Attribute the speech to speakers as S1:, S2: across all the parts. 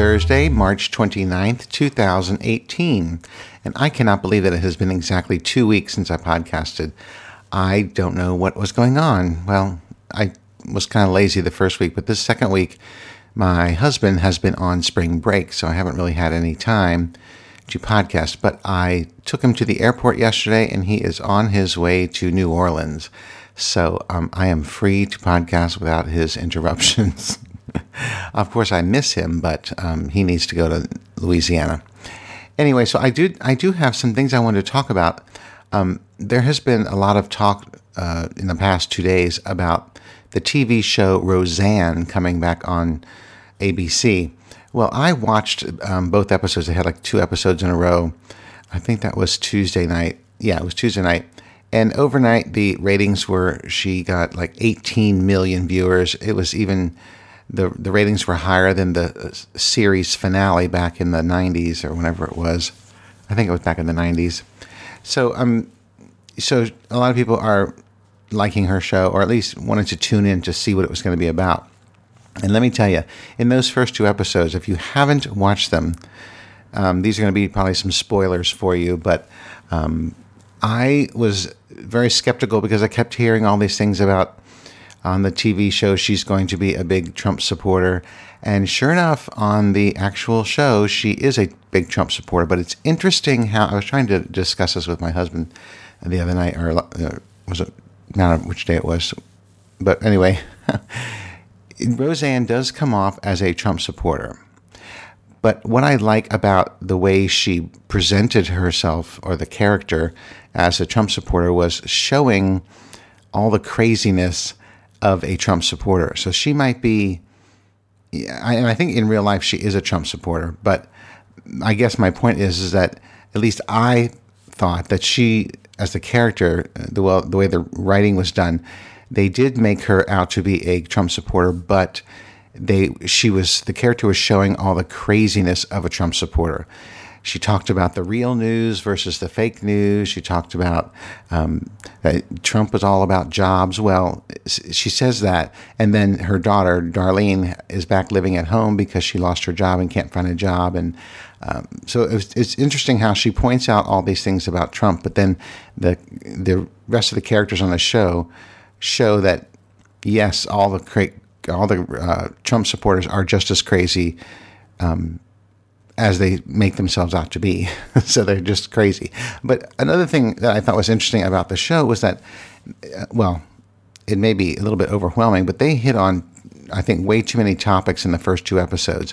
S1: Thursday, March 29th, 2018, and I cannot believe that it has been exactly two weeks since I podcasted. I don't know what was going on. Well, I was kind of lazy the first week, but this second week, my husband has been on spring break, so I haven't really had any time to podcast. But I took him to the airport yesterday, and he is on his way to New Orleans. So um, I am free to podcast without his interruptions. of course, I miss him, but um, he needs to go to Louisiana. Anyway, so I do I do have some things I want to talk about. Um, there has been a lot of talk uh, in the past two days about the TV show Roseanne coming back on ABC. Well, I watched um, both episodes. They had like two episodes in a row. I think that was Tuesday night. Yeah, it was Tuesday night. And overnight, the ratings were she got like 18 million viewers. It was even the the ratings were higher than the uh, series finale back in the 90s or whenever it was. I think it was back in the 90s. So um, so a lot of people are liking her show, or at least wanted to tune in to see what it was going to be about. And let me tell you, in those first two episodes, if you haven't watched them, um, these are going to be probably some spoilers for you. But um, I was very skeptical because I kept hearing all these things about on the TV show she's going to be a big Trump supporter. And sure enough, on the actual show, she is a big Trump supporter. But it's interesting how I was trying to discuss this with my husband the other night, or uh, was it not which day it was, but anyway, Roseanne does come off as a Trump supporter. But what I like about the way she presented herself or the character as a Trump supporter was showing all the craziness of a Trump supporter. So she might be, and I think in real life she is a Trump supporter. But I guess my point is, is that at least I thought that she as the character, the well, the way the writing was done, they did make her out to be a Trump supporter, but they she was the character was showing all the craziness of a Trump supporter. She talked about the real news versus the fake news. She talked about um, that Trump was all about jobs. Well, she says that, and then her daughter Darlene is back living at home because she lost her job and can't find a job, and um, so it's, it's, interesting how she points out all these things about Trump, but then the the rest of the characters on the show show that yes, all the cra- all the uh, Trump supporters are just as crazy um, as they make themselves out to be. so they're just crazy. But another thing that I thought was interesting about the show was that, uh, well, it may be a little bit overwhelming, but they hit on I think way too many topics in the first two episodes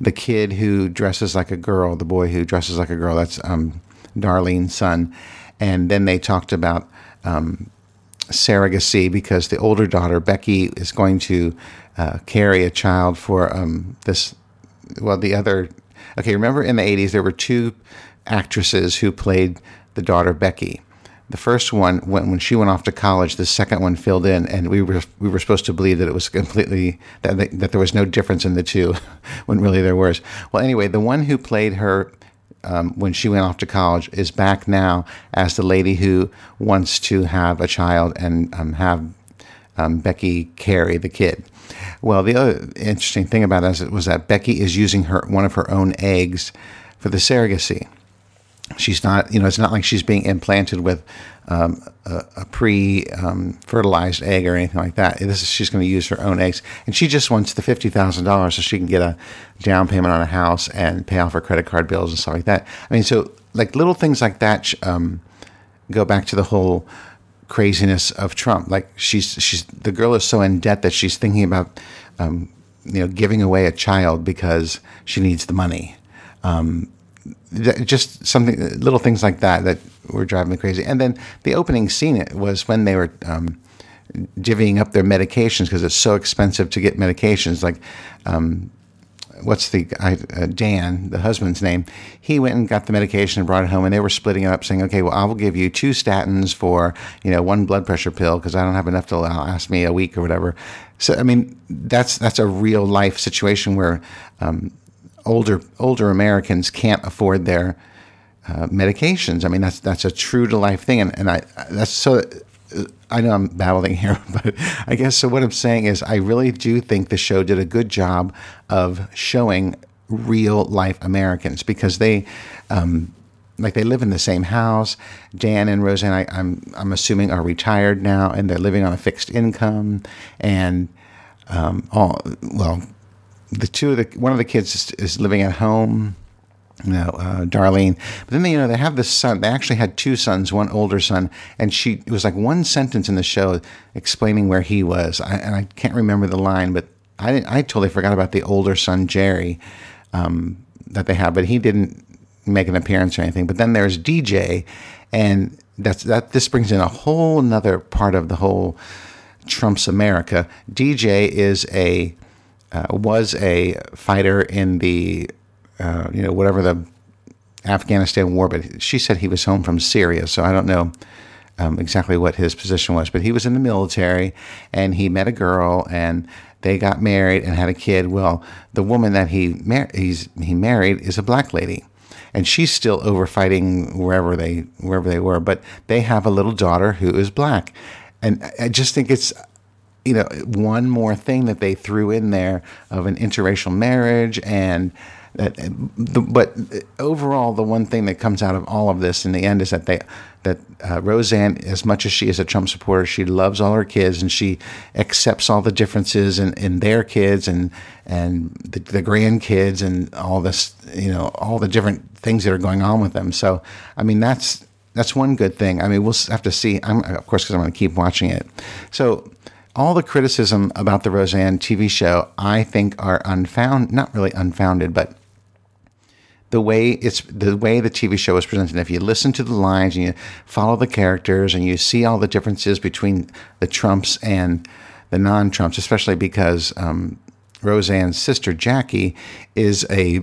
S1: the kid who dresses like a girl, the boy who dresses like a girl. That's um, Darlene's son. And then they talked about um, surrogacy because the older daughter, Becky, is going to uh, carry a child for um, this. Well, the other. Okay, remember in the 80s, there were two actresses who played the daughter, Becky the first one when when she went off to college, the second one filled in, and we were we were supposed to believe that it was completely that that there was no difference in the two, when really there was. Well, anyway, the one who played her um, when she went off to college is back now as the lady who wants to have a child and um, have um, Becky carry the kid. Well, the other interesting thing about it was that Becky is using her one of her own eggs for the surrogacy she's not, you know, it's not like she's being implanted with um, a, a pre-fertilized um, egg or anything like that. This is, she's going to use her own eggs, and she just wants the fifty thousand dollars so she can get a down payment on a house and pay off her credit card bills and stuff like that. I mean, so like little things like that um, go back to the whole craziness of Trump. Like she's she's the girl is so in debt that she's thinking about um, you know giving away a child because she needs the money. Um, just something, little things like that that were driving me crazy. And then the opening scene was when they were um, divvying up their medications because it's so expensive to get medications. Like, um, what's the guy, uh, Dan, the husband's name? He went and got the medication and brought it home, and they were splitting it up, saying, "Okay, well, I will give you two statins for you know one blood pressure pill because I don't have enough to last me a week or whatever." So, I mean, that's that's a real life situation where um, older older Americans can't afford their uh, medications. I mean, that's that's a true to life thing, and, and I that's so. I know I'm babbling here, but I guess so. What I'm saying is, I really do think the show did a good job of showing real life Americans because they, um, like they live in the same house. Dan and Roseanne, I, I'm I'm assuming, are retired now, and they're living on a fixed income, and um, all well, the two of the one of the kids is, is living at home you know, uh, Darlene. But then they, you know, they have this son. They actually had two sons, one older son, and she. It was like one sentence in the show explaining where he was, I, and I can't remember the line, but I I totally forgot about the older son Jerry um, that they have, but he didn't make an appearance or anything. But then there's DJ, and that's that. This brings in a whole another part of the whole Trump's America. DJ is a uh, was a fighter in the uh, you know, whatever the Afghanistan war, but she said he was home from Syria, so I don't know um, exactly what his position was. But he was in the military, and he met a girl, and they got married and had a kid. Well, the woman that he mar- he's he married is a black lady, and she's still over fighting wherever they wherever they were. But they have a little daughter who is black, and I just think it's you know one more thing that they threw in there of an interracial marriage and but overall, the one thing that comes out of all of this in the end is that they that uh, Roseanne, as much as she is a Trump supporter, she loves all her kids and she accepts all the differences in, in their kids and and the, the grandkids and all this, you know, all the different things that are going on with them. So, I mean, that's that's one good thing. I mean, we'll have to see. I'm, of course, because I'm going to keep watching it. So all the criticism about the Roseanne TV show, I think, are unfound. Not really unfounded, but the way it's the way the TV show is presented. If you listen to the lines and you follow the characters and you see all the differences between the Trumps and the non-Trumps, especially because um, Roseanne's sister Jackie is a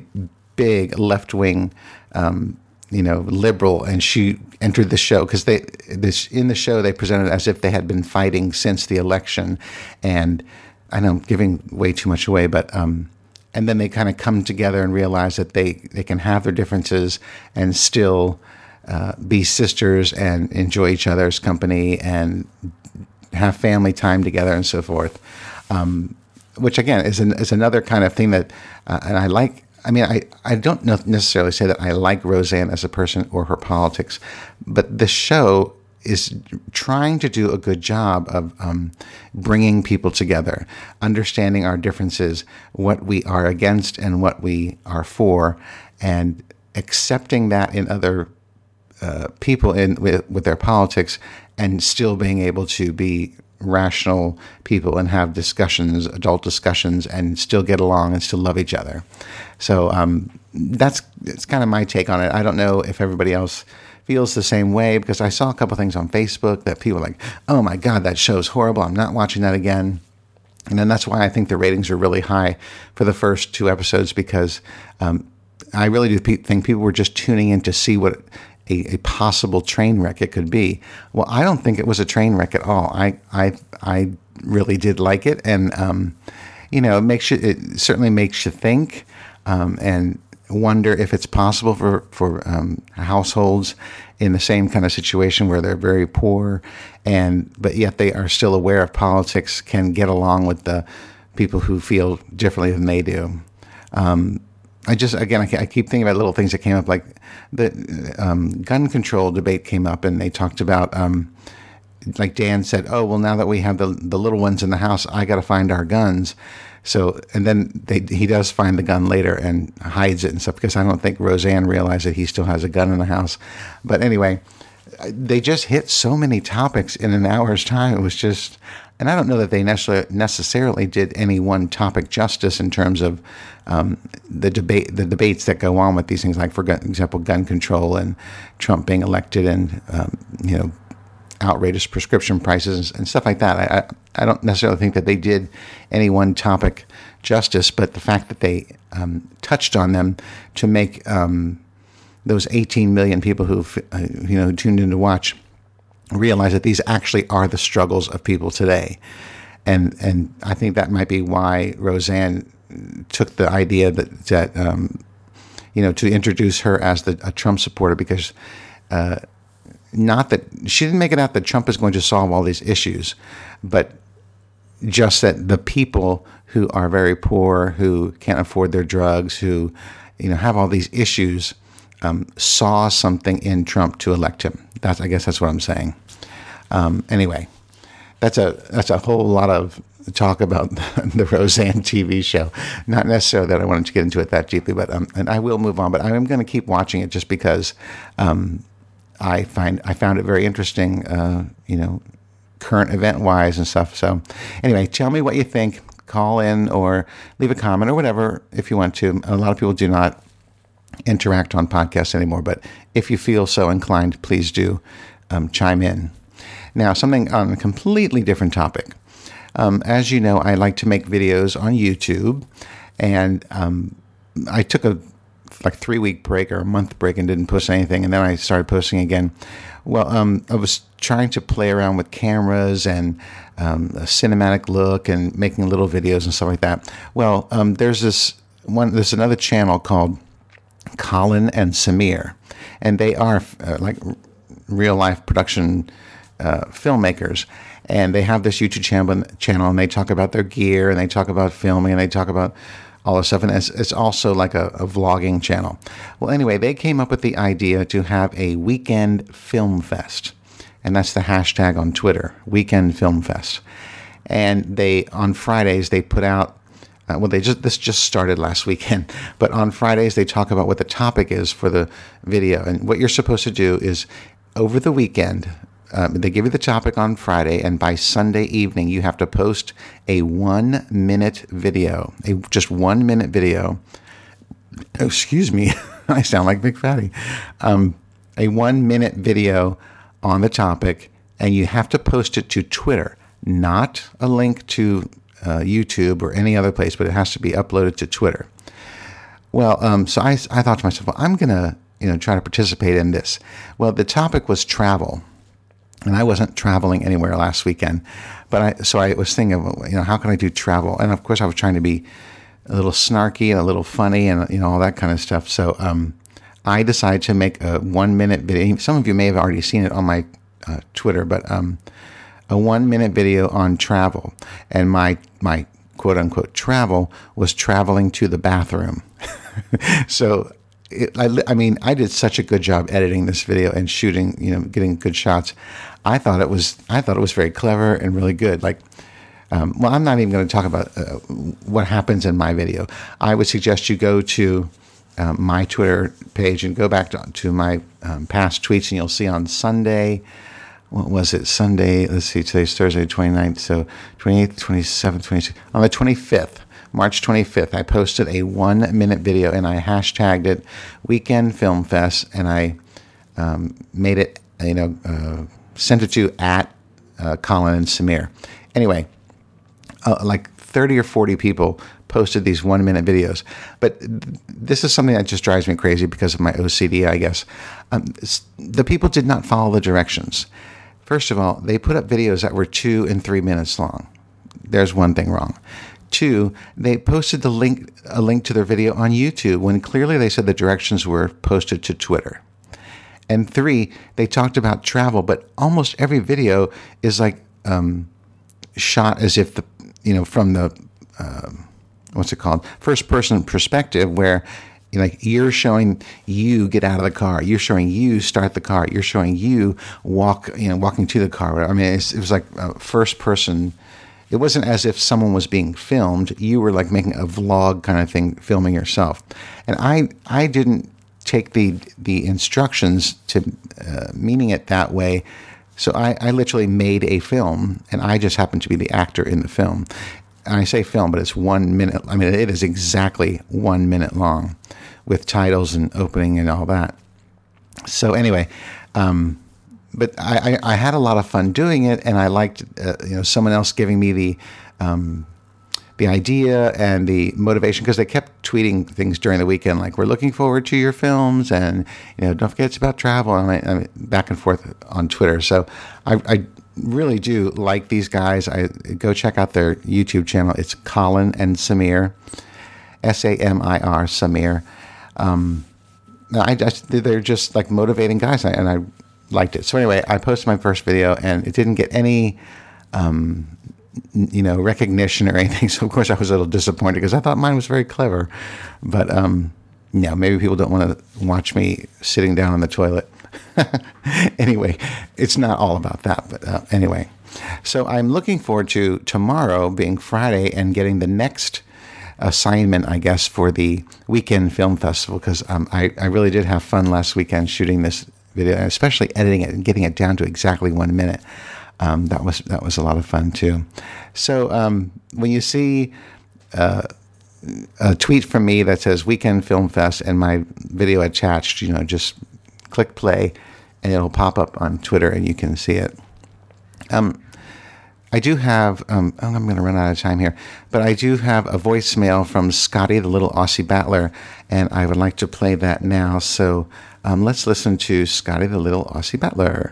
S1: big left-wing, um, you know, liberal, and she entered the show because they this in the show they presented as if they had been fighting since the election, and I know I'm giving way too much away, but. Um, and then they kind of come together and realize that they, they can have their differences and still uh, be sisters and enjoy each other's company and have family time together and so forth. Um, which again is an, is another kind of thing that, uh, and I like. I mean, I, I don't necessarily say that I like Roseanne as a person or her politics, but the show is trying to do a good job of um, bringing people together, understanding our differences, what we are against and what we are for, and accepting that in other uh, people in with, with their politics, and still being able to be rational people and have discussions, adult discussions, and still get along and still love each other. So um, that's that's kind of my take on it. I don't know if everybody else feels the same way because I saw a couple things on Facebook that people like, oh my God, that show's horrible. I'm not watching that again. And then that's why I think the ratings are really high for the first two episodes because um, I really do think people were just tuning in to see what a, a, possible train wreck it could be. Well, I don't think it was a train wreck at all. I I I really did like it, and um, you know, it makes you it certainly makes you think, um, and wonder if it's possible for for um, households in the same kind of situation where they're very poor and but yet they are still aware of politics can get along with the people who feel differently than they do. Um, I just again I, keep thinking about little things that came up like the um, gun control debate came up and they talked about um, like Dan said, oh well now that we have the the little ones in the house, I got to find our guns. So, and then they, he does find the gun later and hides it and stuff because I don't think Roseanne realized that he still has a gun in the house. But anyway, they just hit so many topics in an hour's time. It was just, and I don't know that they necessarily did any one topic justice in terms of um, the debate, the debates that go on with these things, like for example, gun control and Trump being elected, and um, you know outrageous prescription prices and stuff like that. I, I don't necessarily think that they did any one topic justice, but the fact that they um, touched on them to make um, those 18 million people who uh, you know tuned in to watch realize that these actually are the struggles of people today, and and I think that might be why Roseanne took the idea that that um, you know to introduce her as the a Trump supporter because. Uh, not that she didn't make it out that Trump is going to solve all these issues, but just that the people who are very poor, who can't afford their drugs, who you know have all these issues, um, saw something in Trump to elect him. That's I guess that's what I'm saying. Um, anyway, that's a that's a whole lot of talk about the Roseanne TV show. Not necessarily that I wanted to get into it that deeply, but um, and I will move on. But I am going to keep watching it just because um, I find I found it very interesting. Uh, you know, current event wise and stuff. So, anyway, tell me what you think. Call in or leave a comment or whatever if you want to. A lot of people do not interact on podcasts anymore, but if you feel so inclined, please do um, chime in. Now, something on a completely different topic. Um, as you know, I like to make videos on YouTube, and um, I took a like three week break or a month break and didn't post anything, and then I started posting again. Well, um, I was trying to play around with cameras and um, a cinematic look and making little videos and stuff like that. Well, um, there's this one. There's another channel called Colin and Samir, and they are uh, like real life production uh, filmmakers and they have this YouTube channel, channel and they talk about their gear and they talk about filming and they talk about all this stuff. And it's, it's also like a, a, vlogging channel. Well, anyway, they came up with the idea to have a weekend film fest. And that's the hashtag on Twitter, Weekend Film Fest. And they, on Fridays, they put out uh, well, they just this just started last weekend, but on Fridays they talk about what the topic is for the video, and what you're supposed to do is over the weekend um, they give you the topic on Friday, and by Sunday evening, you have to post a one minute video, a just one minute video. Excuse me, I sound like Big Fatty. Um, a one minute video on the topic, and you have to post it to Twitter, not a link to uh, YouTube or any other place, but it has to be uploaded to Twitter. Well, um, so I, I thought to myself, well, I'm going to you know try to participate in this. Well, the topic was travel and I wasn't traveling anywhere last weekend, but I so I was thinking, you know, how can I do travel? And of course, I was trying to be a little snarky and a little funny and you know all that kind of stuff. So um, I decided to make a one minute video. Some of you may have already seen it on my uh, Twitter, but um, a one minute video on travel, and my my quote unquote travel was traveling to the bathroom. so it, I, I, mean, I did such a good job editing this video and shooting, you know, getting good shots. I thought it was, I thought it was very clever and really good. Like, um, well, I'm not even going to talk about uh, what happens in my video. I would suggest you go to um, my Twitter page and go back to, to my um, past tweets, and you'll see on Sunday, what was it? Sunday, let's see, today's Thursday, 29th, so 28th, 27th, 26th. On the 25th, March 25th, I posted a one minute video and I hashtagged it Weekend Film Fest and I um, made it, you know, uh, sent it to at uh, Colin and Samir. Anyway, uh, like 30 or 40 people posted these one minute videos. But th- this is something that just drives me crazy because of my OCD, I guess. Um, the people did not follow the directions. First of all, they put up videos that were two and three minutes long. There's one thing wrong. Two, they posted the link a link to their video on YouTube when clearly they said the directions were posted to Twitter. And three, they talked about travel, but almost every video is like um, shot as if the you know from the uh, what's it called first person perspective where like you're showing you get out of the car you're showing you start the car you're showing you walk you know walking to the car i mean it was like first person it wasn't as if someone was being filmed. You were like making a vlog kind of thing, filming yourself. And I, I didn't take the the instructions to uh, meaning it that way. So I, I literally made a film, and I just happened to be the actor in the film. And I say film, but it's one minute. I mean, it is exactly one minute long, with titles and opening and all that. So anyway, um, but I, I, I, had a lot of fun doing it, and I liked uh, you know someone else giving me the um, the idea and the motivation because they kept tweeting things during the weekend like we're looking forward to your films and you know don't forget it's about travel and I, I back and forth on Twitter. So I, I really do like these guys. I go check out their YouTube channel. It's Colin and Samir, S A M I R Samir. Um, I, I, they're just like motivating guys, and I liked it. So anyway, I posted my first video, and it didn't get any um, you know, recognition or anything. So of course I was a little disappointed because I thought mine was very clever, but um, yeah, maybe people don't want to watch me sitting down on the toilet. anyway, it's not all about that, but uh, anyway. So I'm looking forward to tomorrow being Friday and getting the next assignment, I guess, for the weekend film festival because um, I, I really did have fun last weekend shooting this video, and especially editing it and getting it down to exactly one minute. Um, that was that was a lot of fun too. So um, when you see uh, a tweet from me that says Weekend Film Fest and my video attached, you know, just click play and it'll pop up on Twitter and you can see it. Um, I do have, um, oh, I'm going to run out of time here, but I do have a voicemail from Scotty, the little Aussie battler, and I would like to play that now. So um, let's listen to Scotty, the little Aussie battler.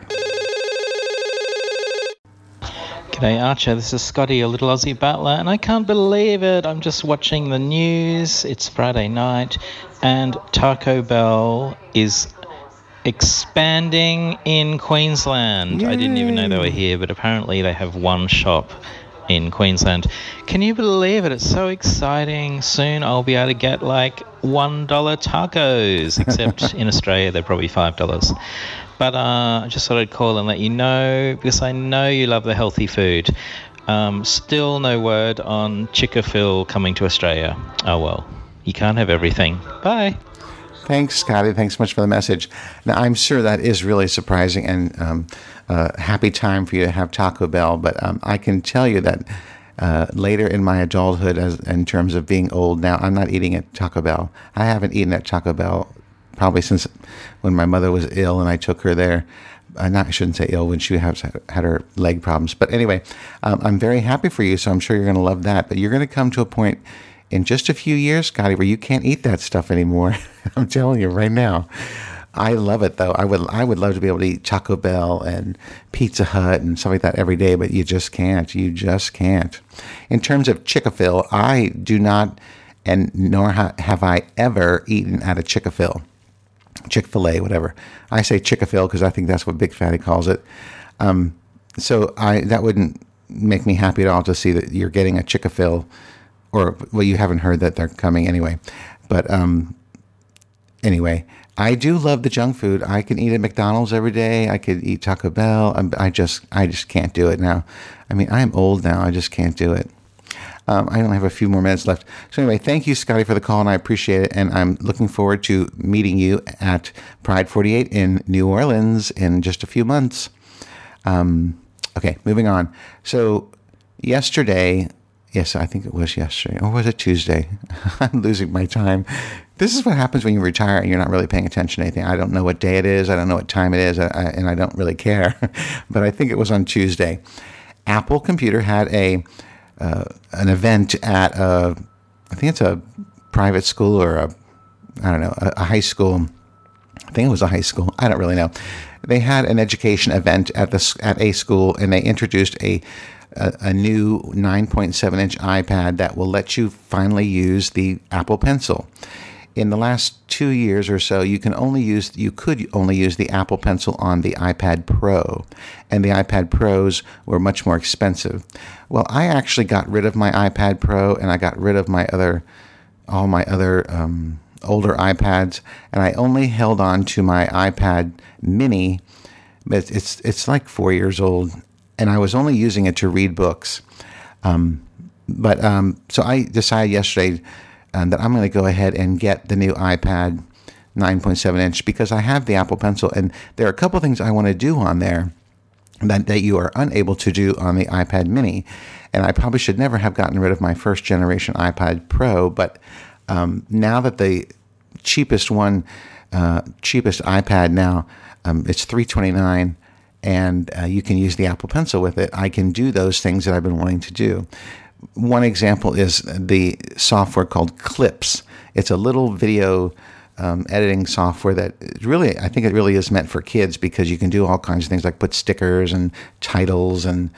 S2: G'day Archer, this is Scotty, a little Aussie battler, and I can't believe it. I'm just watching the news. It's Friday night, and Taco Bell is expanding in Queensland. Yay. I didn't even know they were here, but apparently they have one shop in Queensland. Can you believe it? It's so exciting. Soon I'll be able to get like $1 tacos, except in Australia they're probably $5. But uh, I just thought I'd call and let you know because I know you love the healthy food. Um, still no word on Chickafill coming to Australia. Oh well, you can't have everything. Bye.
S1: Thanks, Scotty. Thanks so much for the message. Now, I'm sure that is really surprising and um, happy time for you to have Taco Bell, but um, I can tell you that uh, later in my adulthood, as in terms of being old now, I'm not eating at Taco Bell. I haven't eaten at Taco Bell probably since when my mother was ill and I took her there. Uh, I shouldn't say ill when she has had her leg problems. But anyway, um, I'm very happy for you, so I'm sure you're going to love that. But you're going to come to a point in just a few years, Scotty, where you can't eat that stuff anymore. I'm telling you right now. I love it though. I would I would love to be able to eat Taco Bell and Pizza Hut and stuff like that every day, but you just can't. You just can't. In terms of Chick-fil, I do not, and nor ha- have I ever eaten at a Chickafill, Chick Fil A, whatever. I say Chick-fil because I think that's what Big Fatty calls it. Um, so I that wouldn't make me happy at all to see that you're getting a Chickafill or well, you haven't heard that they're coming anyway. But um, anyway, I do love the junk food. I can eat at McDonald's every day. I could eat Taco Bell. I'm, i just, I just can't do it now. I mean, I am old now. I just can't do it. Um, I only have a few more minutes left. So anyway, thank you, Scotty, for the call, and I appreciate it. And I'm looking forward to meeting you at Pride 48 in New Orleans in just a few months. Um, okay, moving on. So yesterday Yes, I think it was yesterday. Or was it Tuesday? I'm losing my time. This is what happens when you retire and you're not really paying attention to anything. I don't know what day it is. I don't know what time it is. And I don't really care. but I think it was on Tuesday. Apple Computer had a uh, an event at a, I think it's a private school or a, I don't know, a, a high school. I think it was a high school. I don't really know. They had an education event at the at a school, and they introduced a a, a new 9.7 inch iPad that will let you finally use the Apple Pencil. In the last two years or so, you can only use you could only use the Apple Pencil on the iPad Pro, and the iPad Pros were much more expensive. Well, I actually got rid of my iPad Pro and I got rid of my other all my other um, older iPads, and I only held on to my iPad Mini. It's it's, it's like four years old, and I was only using it to read books. Um, but um, so I decided yesterday um, that I'm going to go ahead and get the new iPad 9.7 inch because I have the Apple Pencil, and there are a couple things I want to do on there that, that you are unable to do on the iPad Mini. And I probably should never have gotten rid of my first generation iPad Pro, but um, now that the cheapest one, uh, cheapest iPad now, um, it's 329 and uh, you can use the Apple Pencil with it. I can do those things that I've been wanting to do. One example is the software called Clips. It's a little video um, editing software that really, I think it really is meant for kids because you can do all kinds of things like put stickers and titles and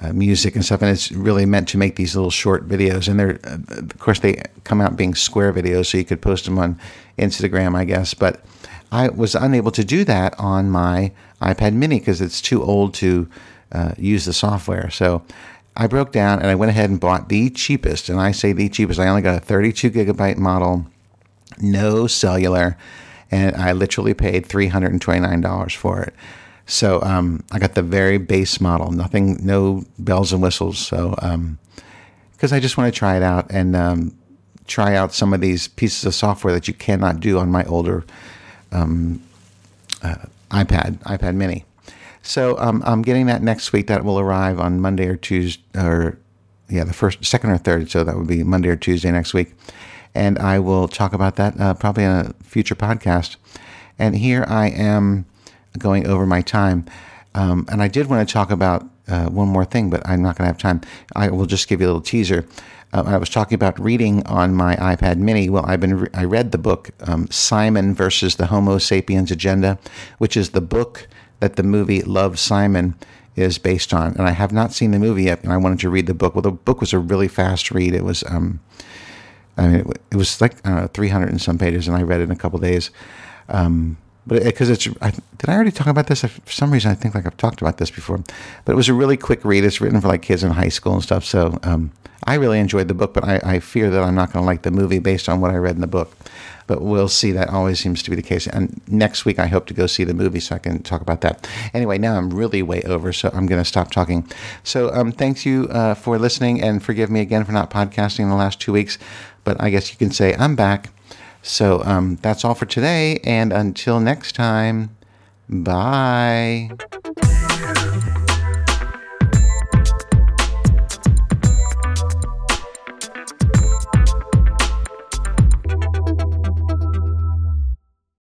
S1: uh, music and stuff, and it's really meant to make these little short videos. And they're, uh, of course, they come out being square videos, so you could post them on Instagram, I guess. But I was unable to do that on my iPad Mini because it's too old to uh, use the software. So I broke down and I went ahead and bought the cheapest, and I say the cheapest. I only got a 32 gigabyte model, no cellular, and I literally paid $329 for it. So um, I got the very base model, nothing, no bells and whistles. So because um, I just want to try it out and um, try out some of these pieces of software that you cannot do on my older um, uh, iPad, iPad Mini. So um, I'm getting that next week. That will arrive on Monday or Tuesday, or yeah, the first, second or third. So that would be Monday or Tuesday next week, and I will talk about that uh, probably in a future podcast. And here I am going over my time, um, and I did want to talk about uh, one more thing, but I'm not going to have time. I will just give you a little teaser. Uh, I was talking about reading on my iPad Mini. Well, I've been re- I read the book um, Simon versus the Homo Sapiens Agenda, which is the book that the movie Love Simon is based on. And I have not seen the movie yet, and I wanted to read the book. Well, the book was a really fast read. It was, um, I mean, it, it was like I know, 300 and some pages, and I read it in a couple days. Um, but because it, it's, I, did I already talk about this? For some reason, I think like I've talked about this before. But it was a really quick read. It's written for like kids in high school and stuff. So um, I really enjoyed the book, but I, I fear that I'm not going to like the movie based on what I read in the book but we'll see. That always seems to be the case. And next week, I hope to go see the movie so I can talk about that. Anyway, now I'm really way over, so I'm going to stop talking. So um, thanks you uh, for listening, and forgive me again for not podcasting in the last two weeks. But I guess you can say I'm back. So um, that's all for today, and until next time, bye.